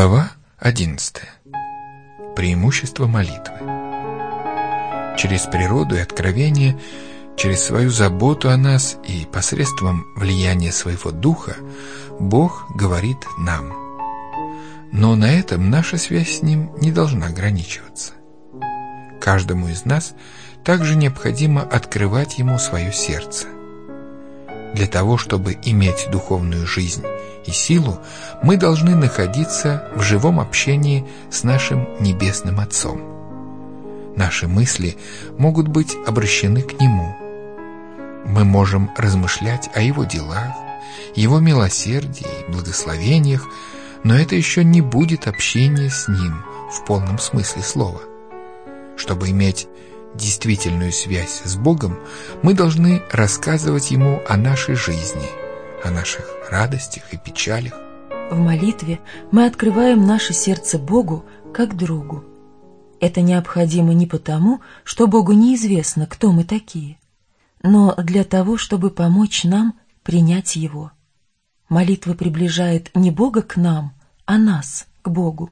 Глава 11. Преимущество молитвы. Через природу и откровение, через свою заботу о нас и посредством влияния своего духа Бог говорит нам. Но на этом наша связь с Ним не должна ограничиваться. Каждому из нас также необходимо открывать Ему свое сердце – для того, чтобы иметь духовную жизнь и силу, мы должны находиться в живом общении с нашим Небесным Отцом. Наши мысли могут быть обращены к Нему. Мы можем размышлять о Его делах, Его милосердии и благословениях, но это еще не будет общение с Ним в полном смысле слова. Чтобы иметь действительную связь с Богом, мы должны рассказывать Ему о нашей жизни, о наших радостях и печалях. В молитве мы открываем наше сердце Богу как другу. Это необходимо не потому, что Богу неизвестно, кто мы такие, но для того, чтобы помочь нам принять Его. Молитва приближает не Бога к нам, а нас к Богу.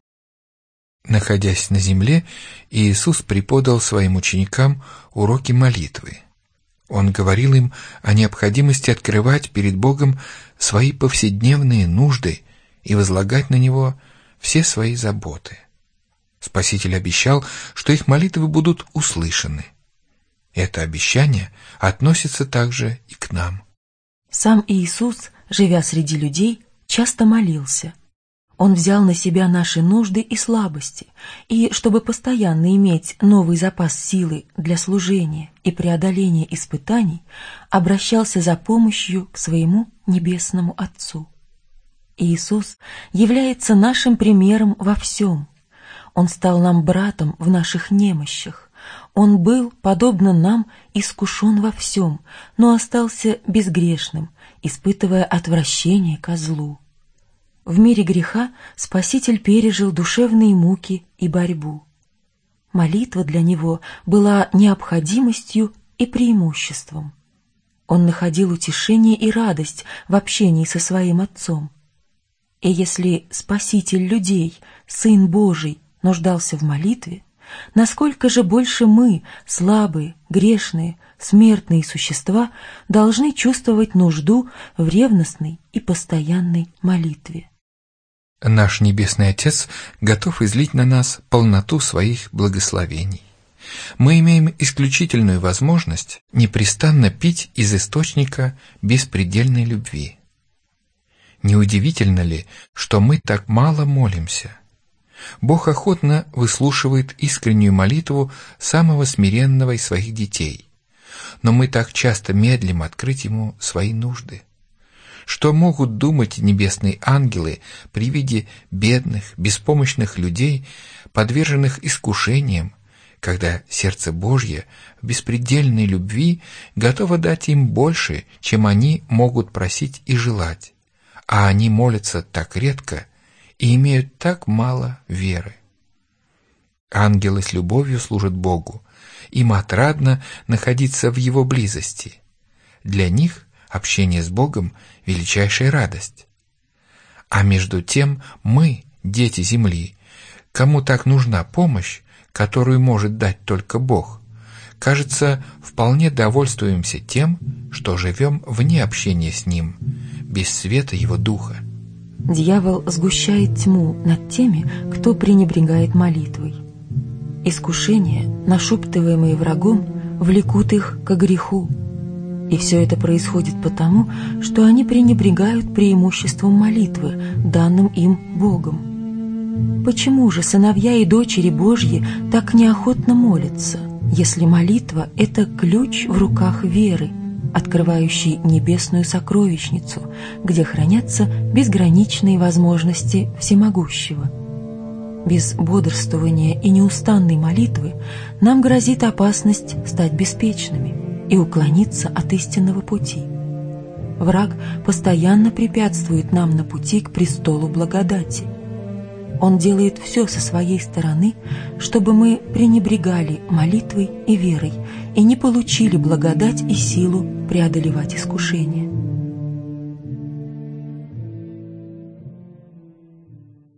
Находясь на земле, Иисус преподал своим ученикам уроки молитвы. Он говорил им о необходимости открывать перед Богом свои повседневные нужды и возлагать на Него все свои заботы. Спаситель обещал, что их молитвы будут услышаны. Это обещание относится также и к нам. Сам Иисус, живя среди людей, часто молился – он взял на себя наши нужды и слабости, и, чтобы постоянно иметь новый запас силы для служения и преодоления испытаний, обращался за помощью к своему Небесному Отцу. Иисус является нашим примером во всем. Он стал нам братом в наших немощах. Он был, подобно нам, искушен во всем, но остался безгрешным, испытывая отвращение ко злу. В мире греха Спаситель пережил душевные муки и борьбу. Молитва для него была необходимостью и преимуществом. Он находил утешение и радость в общении со своим Отцом. И если Спаситель людей, Сын Божий, нуждался в молитве, насколько же больше мы, слабые, грешные, смертные существа, должны чувствовать нужду в ревностной и постоянной молитве. Наш Небесный Отец готов излить на нас полноту своих благословений. Мы имеем исключительную возможность непрестанно пить из источника беспредельной любви. Неудивительно ли, что мы так мало молимся? Бог охотно выслушивает искреннюю молитву самого смиренного из своих детей, но мы так часто медлим открыть Ему свои нужды. Что могут думать небесные ангелы при виде бедных, беспомощных людей, подверженных искушениям, когда сердце Божье в беспредельной любви готово дать им больше, чем они могут просить и желать, а они молятся так редко и имеют так мало веры. Ангелы с любовью служат Богу, им отрадно находиться в Его близости. Для них общение с Богом – величайшая радость. А между тем мы, дети земли, кому так нужна помощь, которую может дать только Бог, кажется, вполне довольствуемся тем, что живем вне общения с Ним, без света Его Духа. Дьявол сгущает тьму над теми, кто пренебрегает молитвой. Искушения, нашептываемые врагом, влекут их к греху, и все это происходит потому, что они пренебрегают преимуществом молитвы, данным им Богом. Почему же сыновья и дочери Божьи так неохотно молятся, если молитва — это ключ в руках веры, открывающий небесную сокровищницу, где хранятся безграничные возможности всемогущего? Без бодрствования и неустанной молитвы нам грозит опасность стать беспечными — и уклониться от истинного пути. Враг постоянно препятствует нам на пути к престолу благодати. Он делает все со своей стороны, чтобы мы пренебрегали молитвой и верой и не получили благодать и силу преодолевать искушения.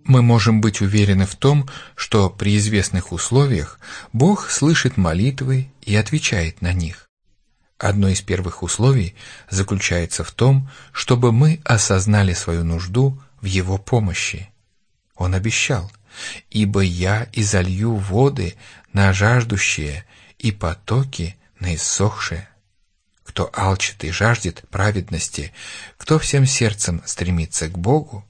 Мы можем быть уверены в том, что при известных условиях Бог слышит молитвы и отвечает на них. Одно из первых условий заключается в том, чтобы мы осознали свою нужду в Его помощи. Он обещал, «Ибо я изолью воды на жаждущие и потоки на иссохшие». Кто алчит и жаждет праведности, кто всем сердцем стремится к Богу,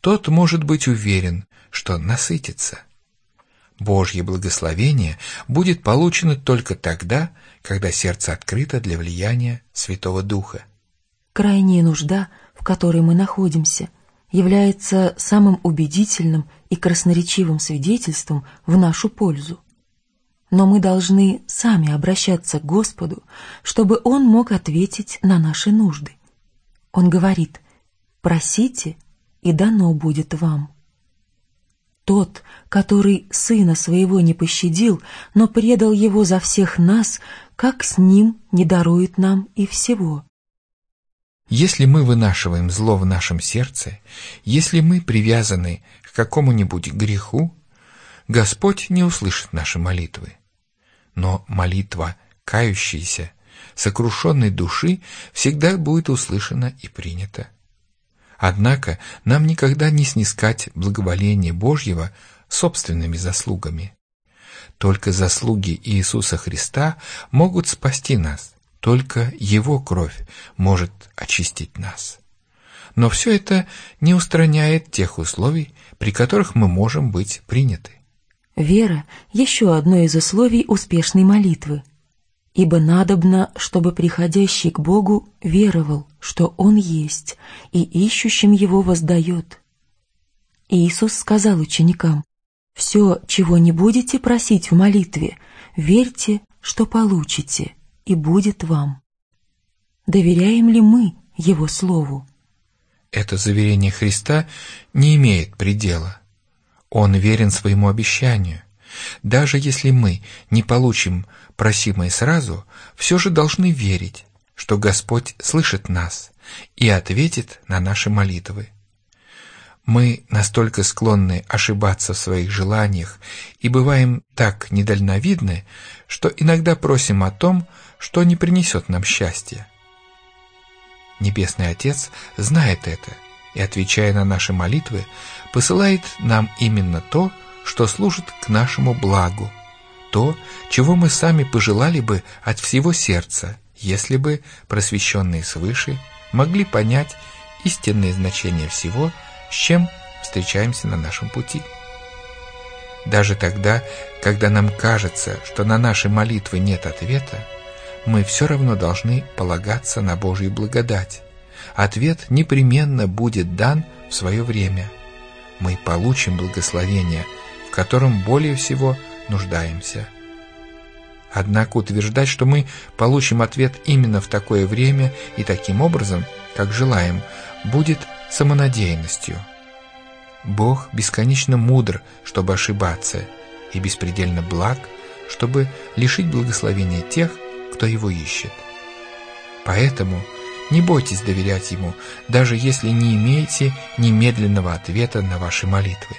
тот может быть уверен, что насытится. Божье благословение будет получено только тогда, когда сердце открыто для влияния Святого Духа. Крайняя нужда, в которой мы находимся, является самым убедительным и красноречивым свидетельством в нашу пользу. Но мы должны сами обращаться к Господу, чтобы Он мог ответить на наши нужды. Он говорит «Просите, и дано будет вам». Тот, который Сына Своего не пощадил, но предал Его за всех нас, как с Ним не дарует нам и всего. Если мы вынашиваем зло в нашем сердце, если мы привязаны к какому-нибудь греху, Господь не услышит наши молитвы. Но молитва кающейся, сокрушенной души всегда будет услышана и принята. Однако нам никогда не снискать благоволение Божьего собственными заслугами. Только заслуги Иисуса Христа могут спасти нас, только Его кровь может очистить нас. Но все это не устраняет тех условий, при которых мы можем быть приняты. Вера – еще одно из условий успешной молитвы – Ибо надобно, чтобы приходящий к Богу веровал, что Он есть, и ищущим Его воздает. Иисус сказал ученикам, «Все, чего не будете просить в молитве, верьте, что получите, и будет вам». Доверяем ли мы Его Слову? Это заверение Христа не имеет предела. Он верен своему обещанию. Даже если мы не получим просимое сразу, все же должны верить, что Господь слышит нас и ответит на наши молитвы. Мы настолько склонны ошибаться в своих желаниях и бываем так недальновидны, что иногда просим о том, что не принесет нам счастья. Небесный Отец знает это и, отвечая на наши молитвы, посылает нам именно то, что служит к нашему благу, то, чего мы сами пожелали бы от всего сердца, если бы, просвещенные свыше, могли понять истинное значение всего, с чем встречаемся на нашем пути. Даже тогда, когда нам кажется, что на наши молитвы нет ответа, мы все равно должны полагаться на Божью благодать. Ответ непременно будет дан в свое время. Мы получим благословение – котором более всего нуждаемся. Однако утверждать, что мы получим ответ именно в такое время и таким образом, как желаем, будет самонадеянностью. Бог бесконечно мудр, чтобы ошибаться, и беспредельно благ, чтобы лишить благословения тех, кто его ищет. Поэтому не бойтесь доверять Ему, даже если не имеете немедленного ответа на ваши молитвы.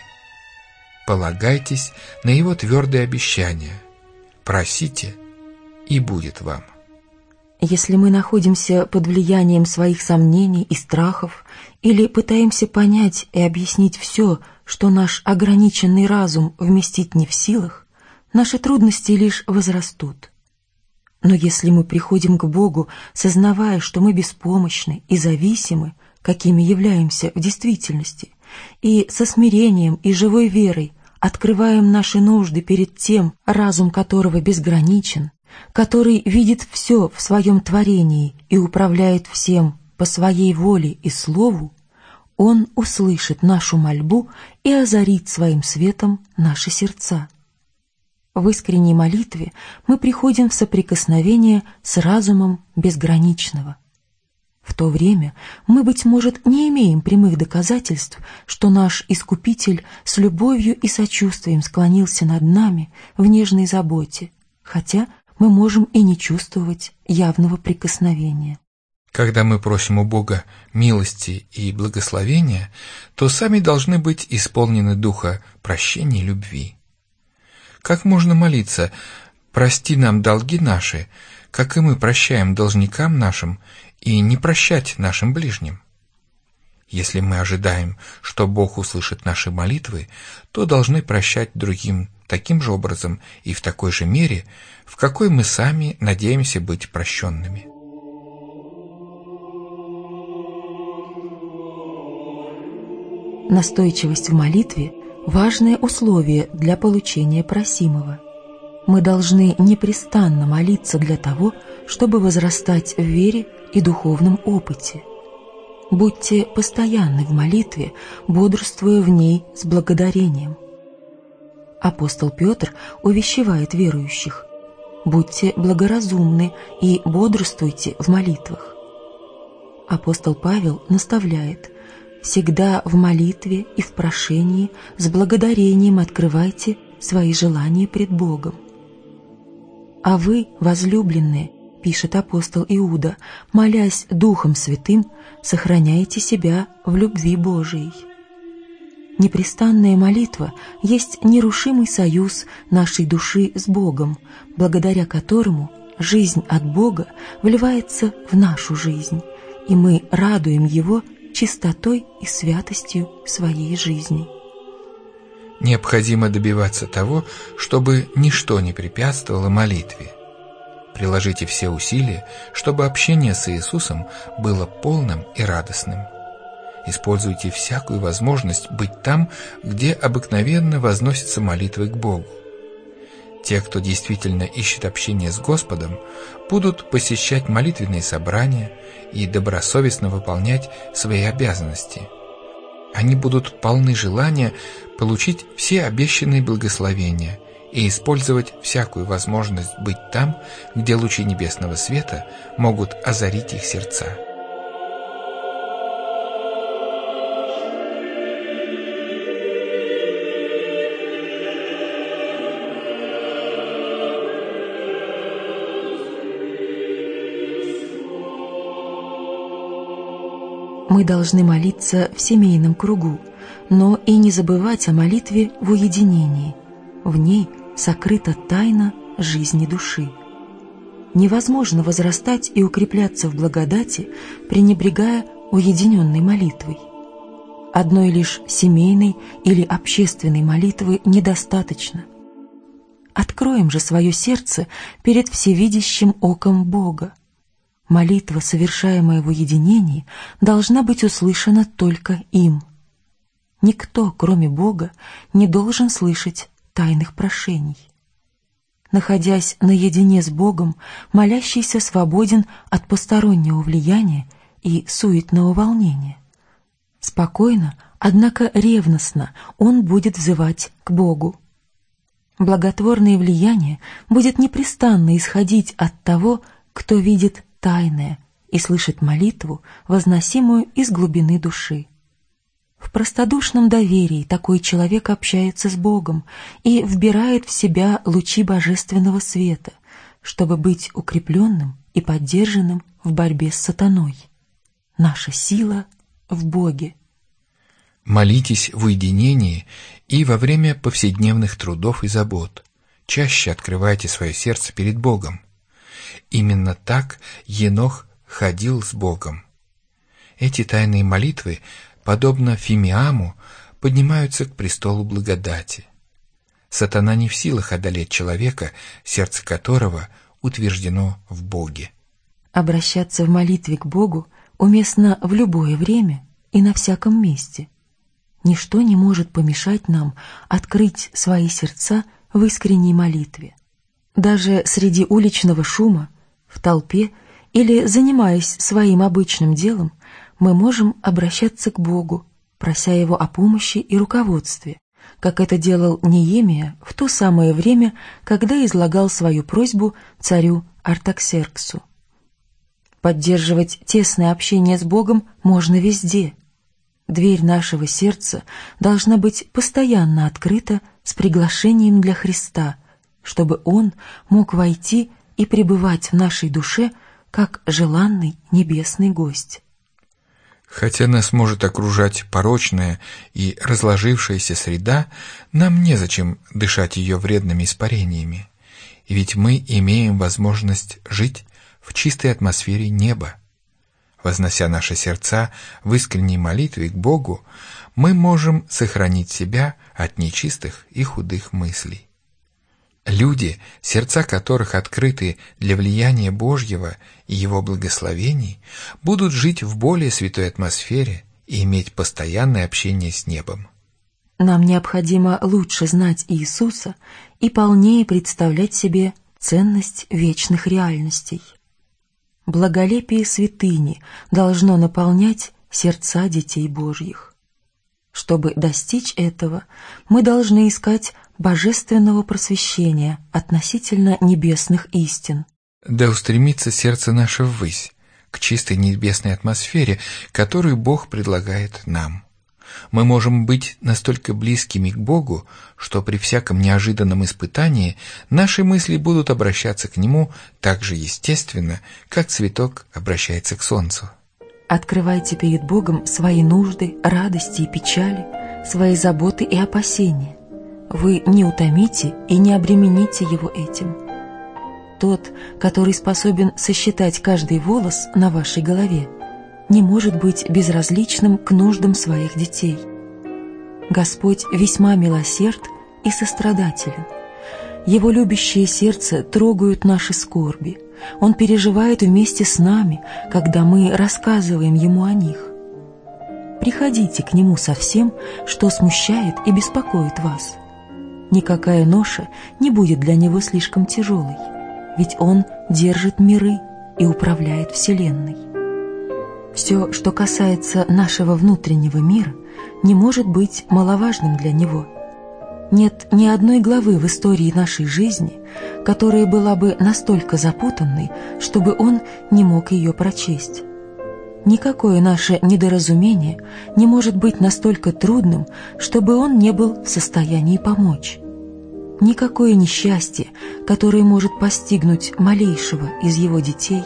Полагайтесь на его твердые обещания. Просите, и будет вам. Если мы находимся под влиянием своих сомнений и страхов или пытаемся понять и объяснить все, что наш ограниченный разум вместить не в силах, наши трудности лишь возрастут. Но если мы приходим к Богу, сознавая, что мы беспомощны и зависимы, какими являемся в действительности, и со смирением и живой верой открываем наши нужды перед тем, разум которого безграничен, который видит все в своем творении и управляет всем по своей воле и слову, Он услышит нашу мольбу и озарит своим светом наши сердца. В искренней молитве мы приходим в соприкосновение с разумом безграничного – в то время мы, быть может, не имеем прямых доказательств, что наш Искупитель с любовью и сочувствием склонился над нами в нежной заботе, хотя мы можем и не чувствовать явного прикосновения. Когда мы просим у Бога милости и благословения, то сами должны быть исполнены духа прощения и любви. Как можно молиться «Прости нам долги наши», как и мы прощаем должникам нашим, и не прощать нашим ближним? Если мы ожидаем, что Бог услышит наши молитвы, то должны прощать другим таким же образом и в такой же мере, в какой мы сами надеемся быть прощенными. Настойчивость в молитве – важное условие для получения просимого. Мы должны непрестанно молиться для того, чтобы возрастать в вере и духовном опыте. Будьте постоянны в молитве, бодрствуя в ней с благодарением. Апостол Петр увещевает верующих «Будьте благоразумны и бодрствуйте в молитвах». Апостол Павел наставляет – Всегда в молитве и в прошении с благодарением открывайте свои желания пред Богом. А вы, возлюбленные, пишет апостол Иуда, молясь Духом Святым, сохраняете себя в любви Божией. Непрестанная молитва есть нерушимый союз нашей души с Богом, благодаря которому жизнь от Бога вливается в нашу жизнь, и мы радуем Его чистотой и святостью своей жизни. Необходимо добиваться того, чтобы ничто не препятствовало молитве. Приложите все усилия, чтобы общение с Иисусом было полным и радостным. Используйте всякую возможность быть там, где обыкновенно возносятся молитвы к Богу. Те, кто действительно ищет общение с Господом, будут посещать молитвенные собрания и добросовестно выполнять свои обязанности. Они будут полны желания получить все обещанные благословения и использовать всякую возможность быть там, где лучи небесного света могут озарить их сердца. Мы должны молиться в семейном кругу, но и не забывать о молитве в уединении. В ней сокрыта тайна жизни души. Невозможно возрастать и укрепляться в благодати, пренебрегая уединенной молитвой. Одной лишь семейной или общественной молитвы недостаточно. Откроем же свое сердце перед всевидящим оком Бога, Молитва, совершаемая в уединении, должна быть услышана только им. Никто, кроме Бога, не должен слышать тайных прошений. Находясь наедине с Богом, молящийся свободен от постороннего влияния и суетного волнения. Спокойно, однако ревностно он будет взывать к Богу. Благотворное влияние будет непрестанно исходить от того, кто видит тайное и слышит молитву, возносимую из глубины души. В простодушном доверии такой человек общается с Богом и вбирает в себя лучи божественного света, чтобы быть укрепленным и поддержанным в борьбе с сатаной. Наша сила в Боге. Молитесь в уединении и во время повседневных трудов и забот. Чаще открывайте свое сердце перед Богом. Именно так Енох ходил с Богом. Эти тайные молитвы, подобно Фимиаму, поднимаются к престолу благодати. Сатана не в силах одолеть человека, сердце которого утверждено в Боге. Обращаться в молитве к Богу уместно в любое время и на всяком месте. Ничто не может помешать нам открыть свои сердца в искренней молитве. Даже среди уличного шума, в толпе или занимаясь своим обычным делом, мы можем обращаться к Богу, прося Его о помощи и руководстве, как это делал Неемия в то самое время, когда излагал свою просьбу царю Артаксерксу. Поддерживать тесное общение с Богом можно везде. Дверь нашего сердца должна быть постоянно открыта с приглашением для Христа – чтобы Он мог войти и пребывать в нашей душе, как желанный небесный гость. Хотя нас может окружать порочная и разложившаяся среда, нам незачем дышать ее вредными испарениями, ведь мы имеем возможность жить в чистой атмосфере неба. Вознося наши сердца в искренней молитве к Богу, мы можем сохранить себя от нечистых и худых мыслей. Люди, сердца которых открыты для влияния Божьего и Его благословений, будут жить в более святой атмосфере и иметь постоянное общение с небом. Нам необходимо лучше знать Иисуса и полнее представлять себе ценность вечных реальностей. Благолепие святыни должно наполнять сердца детей Божьих. Чтобы достичь этого, мы должны искать божественного просвещения относительно небесных истин. Да устремится сердце наше ввысь, к чистой небесной атмосфере, которую Бог предлагает нам. Мы можем быть настолько близкими к Богу, что при всяком неожиданном испытании наши мысли будут обращаться к Нему так же естественно, как цветок обращается к солнцу. Открывайте перед Богом свои нужды, радости и печали, свои заботы и опасения. Вы не утомите и не обремените его этим. Тот, который способен сосчитать каждый волос на вашей голове, не может быть безразличным к нуждам своих детей. Господь весьма милосерд и сострадателен. Его любящее сердце трогают наши скорби. Он переживает вместе с нами, когда мы рассказываем Ему о них. Приходите к Нему со всем, что смущает и беспокоит вас – Никакая ноша не будет для него слишком тяжелой, ведь он держит миры и управляет Вселенной. Все, что касается нашего внутреннего мира, не может быть маловажным для него. Нет ни одной главы в истории нашей жизни, которая была бы настолько запутанной, чтобы он не мог ее прочесть. Никакое наше недоразумение не может быть настолько трудным, чтобы он не был в состоянии помочь. Никакое несчастье, которое может постигнуть малейшего из его детей,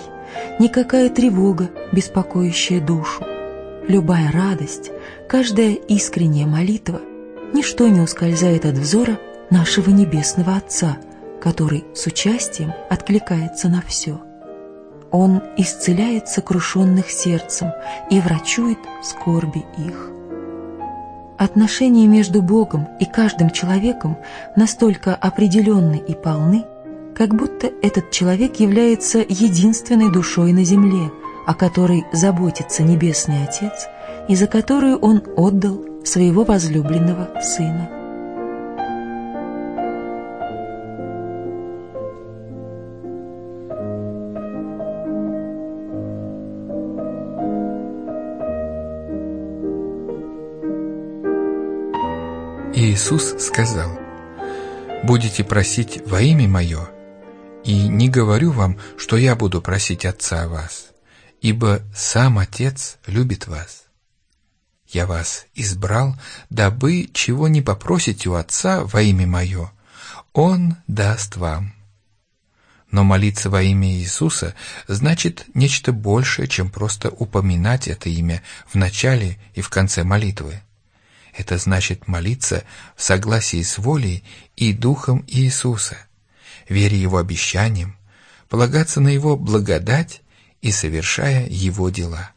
никакая тревога, беспокоящая душу, любая радость, каждая искренняя молитва, ничто не ускользает от взора нашего Небесного Отца, который с участием откликается на все. Он исцеляет сокрушенных сердцем и врачует скорби их. Отношения между Богом и каждым человеком настолько определенны и полны, как будто этот человек является единственной душой на земле, о которой заботится Небесный Отец и за которую Он отдал своего возлюбленного Сына. Иисус сказал, «Будете просить во имя Мое, и не говорю вам, что я буду просить Отца вас, ибо сам Отец любит вас. Я вас избрал, дабы чего не попросите у Отца во имя Мое, Он даст вам». Но молиться во имя Иисуса значит нечто большее, чем просто упоминать это имя в начале и в конце молитвы. Это значит молиться в согласии с волей и Духом Иисуса, веря Его обещаниям, полагаться на Его благодать и совершая Его дела.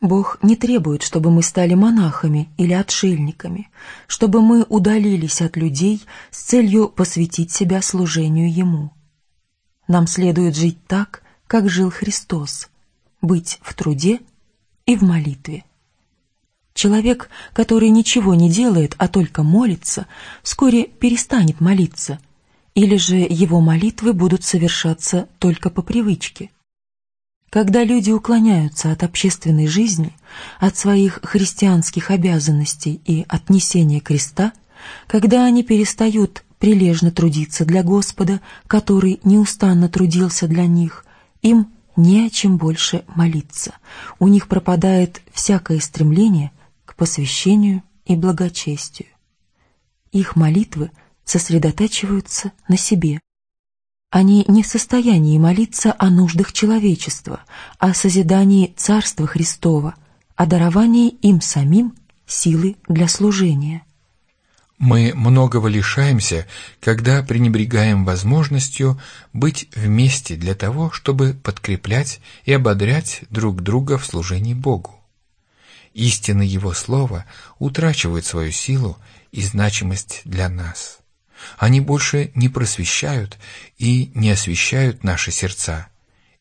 Бог не требует, чтобы мы стали монахами или отшельниками, чтобы мы удалились от людей с целью посвятить себя служению Ему. Нам следует жить так, как жил Христос, быть в труде и в молитве. Человек, который ничего не делает, а только молится, вскоре перестанет молиться, или же его молитвы будут совершаться только по привычке. Когда люди уклоняются от общественной жизни, от своих христианских обязанностей и от несения креста, когда они перестают прилежно трудиться для Господа, который неустанно трудился для них, им не о чем больше молиться. У них пропадает всякое стремление – посвящению и благочестию. Их молитвы сосредотачиваются на себе. Они не в состоянии молиться о нуждах человечества, о созидании Царства Христова, о даровании им самим силы для служения. Мы многого лишаемся, когда пренебрегаем возможностью быть вместе для того, чтобы подкреплять и ободрять друг друга в служении Богу. Истины Его Слова утрачивают свою силу и значимость для нас. Они больше не просвещают и не освещают наши сердца,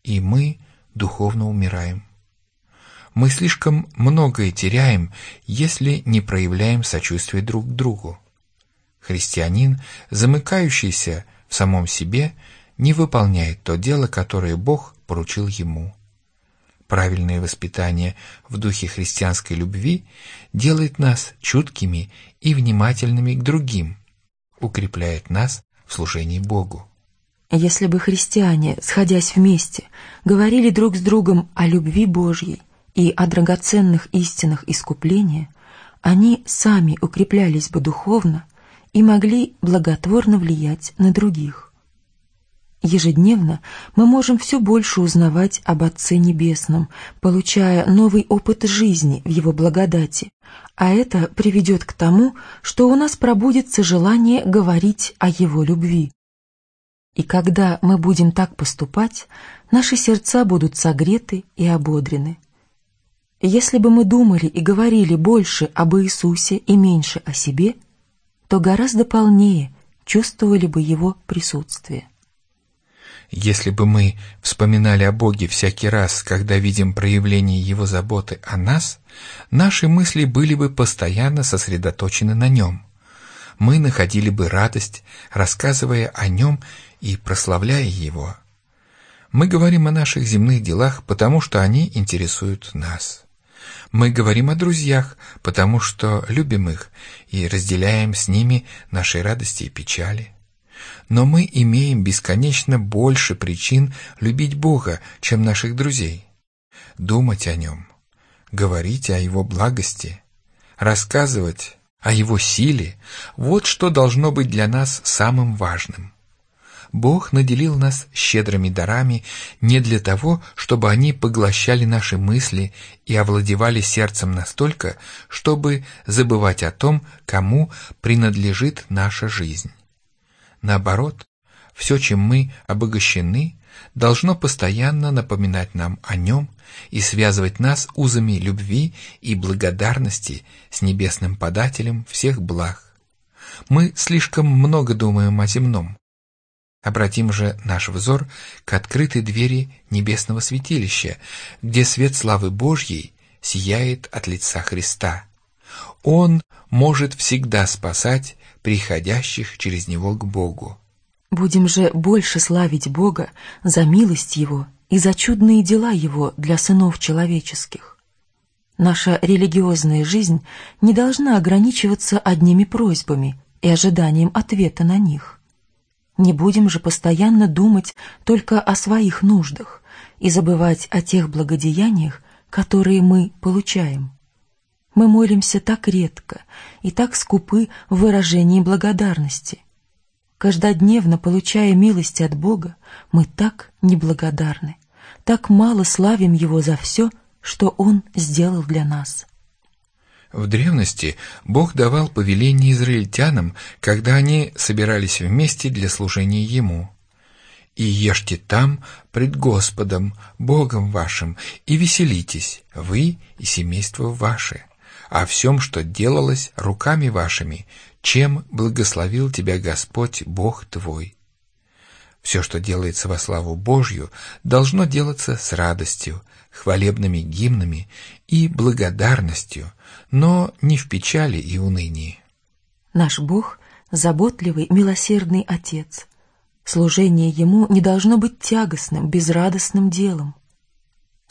и мы духовно умираем. Мы слишком многое теряем, если не проявляем сочувствие друг к другу. Христианин, замыкающийся в самом себе, не выполняет то дело, которое Бог поручил ему. Правильное воспитание в духе христианской любви делает нас чуткими и внимательными к другим, укрепляет нас в служении Богу. Если бы христиане, сходясь вместе, говорили друг с другом о любви Божьей и о драгоценных истинах искупления, они сами укреплялись бы духовно и могли благотворно влиять на других. Ежедневно мы можем все больше узнавать об Отце Небесном, получая новый опыт жизни в Его благодати, а это приведет к тому, что у нас пробудется желание говорить о Его любви. И когда мы будем так поступать, наши сердца будут согреты и ободрены. Если бы мы думали и говорили больше об Иисусе и меньше о себе – то гораздо полнее чувствовали бы его присутствие. Если бы мы вспоминали о Боге всякий раз, когда видим проявление Его заботы о нас, наши мысли были бы постоянно сосредоточены на Нем. Мы находили бы радость, рассказывая о Нем и прославляя Его. Мы говорим о наших земных делах, потому что они интересуют нас. Мы говорим о друзьях, потому что любим их и разделяем с ними наши радости и печали. Но мы имеем бесконечно больше причин любить Бога, чем наших друзей. Думать о Нем, говорить о Его благости, рассказывать о Его силе – вот что должно быть для нас самым важным. Бог наделил нас щедрыми дарами не для того, чтобы они поглощали наши мысли и овладевали сердцем настолько, чтобы забывать о том, кому принадлежит наша жизнь. Наоборот, все, чем мы обогащены, должно постоянно напоминать нам о нем и связывать нас узами любви и благодарности с небесным подателем всех благ. Мы слишком много думаем о земном, Обратим же наш взор к открытой двери небесного святилища, где свет славы Божьей сияет от лица Христа. Он может всегда спасать приходящих через него к Богу. Будем же больше славить Бога за милость Его и за чудные дела Его для сынов человеческих. Наша религиозная жизнь не должна ограничиваться одними просьбами и ожиданием ответа на них. Не будем же постоянно думать только о своих нуждах и забывать о тех благодеяниях, которые мы получаем. Мы молимся так редко и так скупы в выражении благодарности. Каждодневно получая милости от Бога, мы так неблагодарны, так мало славим Его за все, что Он сделал для нас. В древности Бог давал повеление израильтянам, когда они собирались вместе для служения Ему. «И ешьте там пред Господом, Богом вашим, и веселитесь, вы и семейство ваше, о всем, что делалось руками вашими, чем благословил тебя Господь, Бог твой». Все, что делается во славу Божью, должно делаться с радостью, хвалебными гимнами и благодарностью, но не в печали и унынии. Наш Бог — заботливый, милосердный Отец. Служение Ему не должно быть тягостным, безрадостным делом.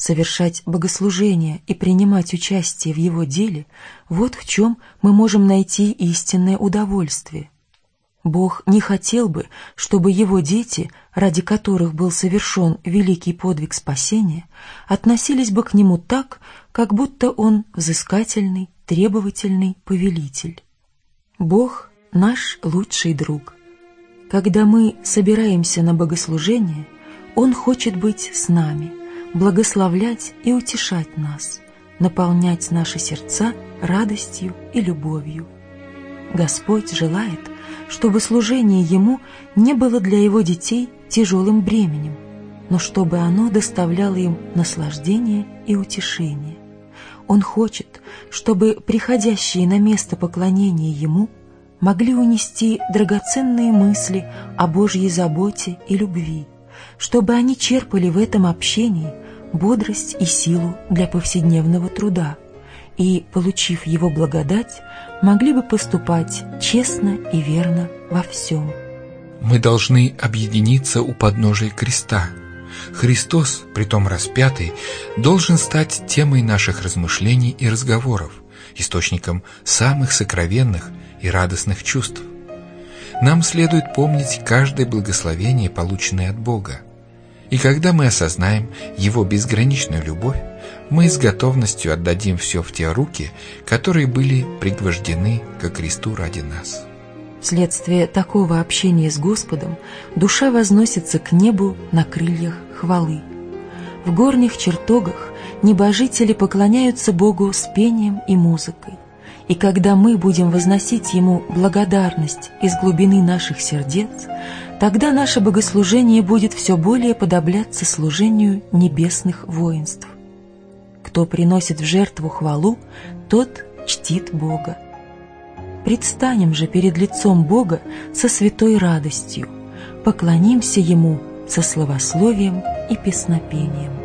Совершать богослужение и принимать участие в Его деле — вот в чем мы можем найти истинное удовольствие — Бог не хотел бы, чтобы его дети, ради которых был совершен великий подвиг спасения, относились бы к нему так, как будто он взыскательный, требовательный повелитель. Бог — наш лучший друг. Когда мы собираемся на богослужение, Он хочет быть с нами, благословлять и утешать нас, наполнять наши сердца радостью и любовью. Господь желает, чтобы служение Ему не было для Его детей тяжелым бременем, но чтобы оно доставляло им наслаждение и утешение. Он хочет, чтобы приходящие на место поклонения Ему могли унести драгоценные мысли о Божьей заботе и любви, чтобы они черпали в этом общении бодрость и силу для повседневного труда и, получив Его благодать, могли бы поступать честно и верно во всем. Мы должны объединиться у подножия креста. Христос, притом распятый, должен стать темой наших размышлений и разговоров, источником самых сокровенных и радостных чувств. Нам следует помнить каждое благословение, полученное от Бога. И когда мы осознаем Его безграничную любовь, мы с готовностью отдадим все в те руки, которые были пригвождены ко кресту ради нас. Вследствие такого общения с Господом душа возносится к небу на крыльях хвалы. В горних чертогах небожители поклоняются Богу с пением и музыкой. И когда мы будем возносить Ему благодарность из глубины наших сердец, тогда наше богослужение будет все более подобляться служению небесных воинств. Кто приносит в жертву хвалу, тот чтит Бога. Предстанем же перед лицом Бога со святой радостью, поклонимся Ему со словословием и песнопением.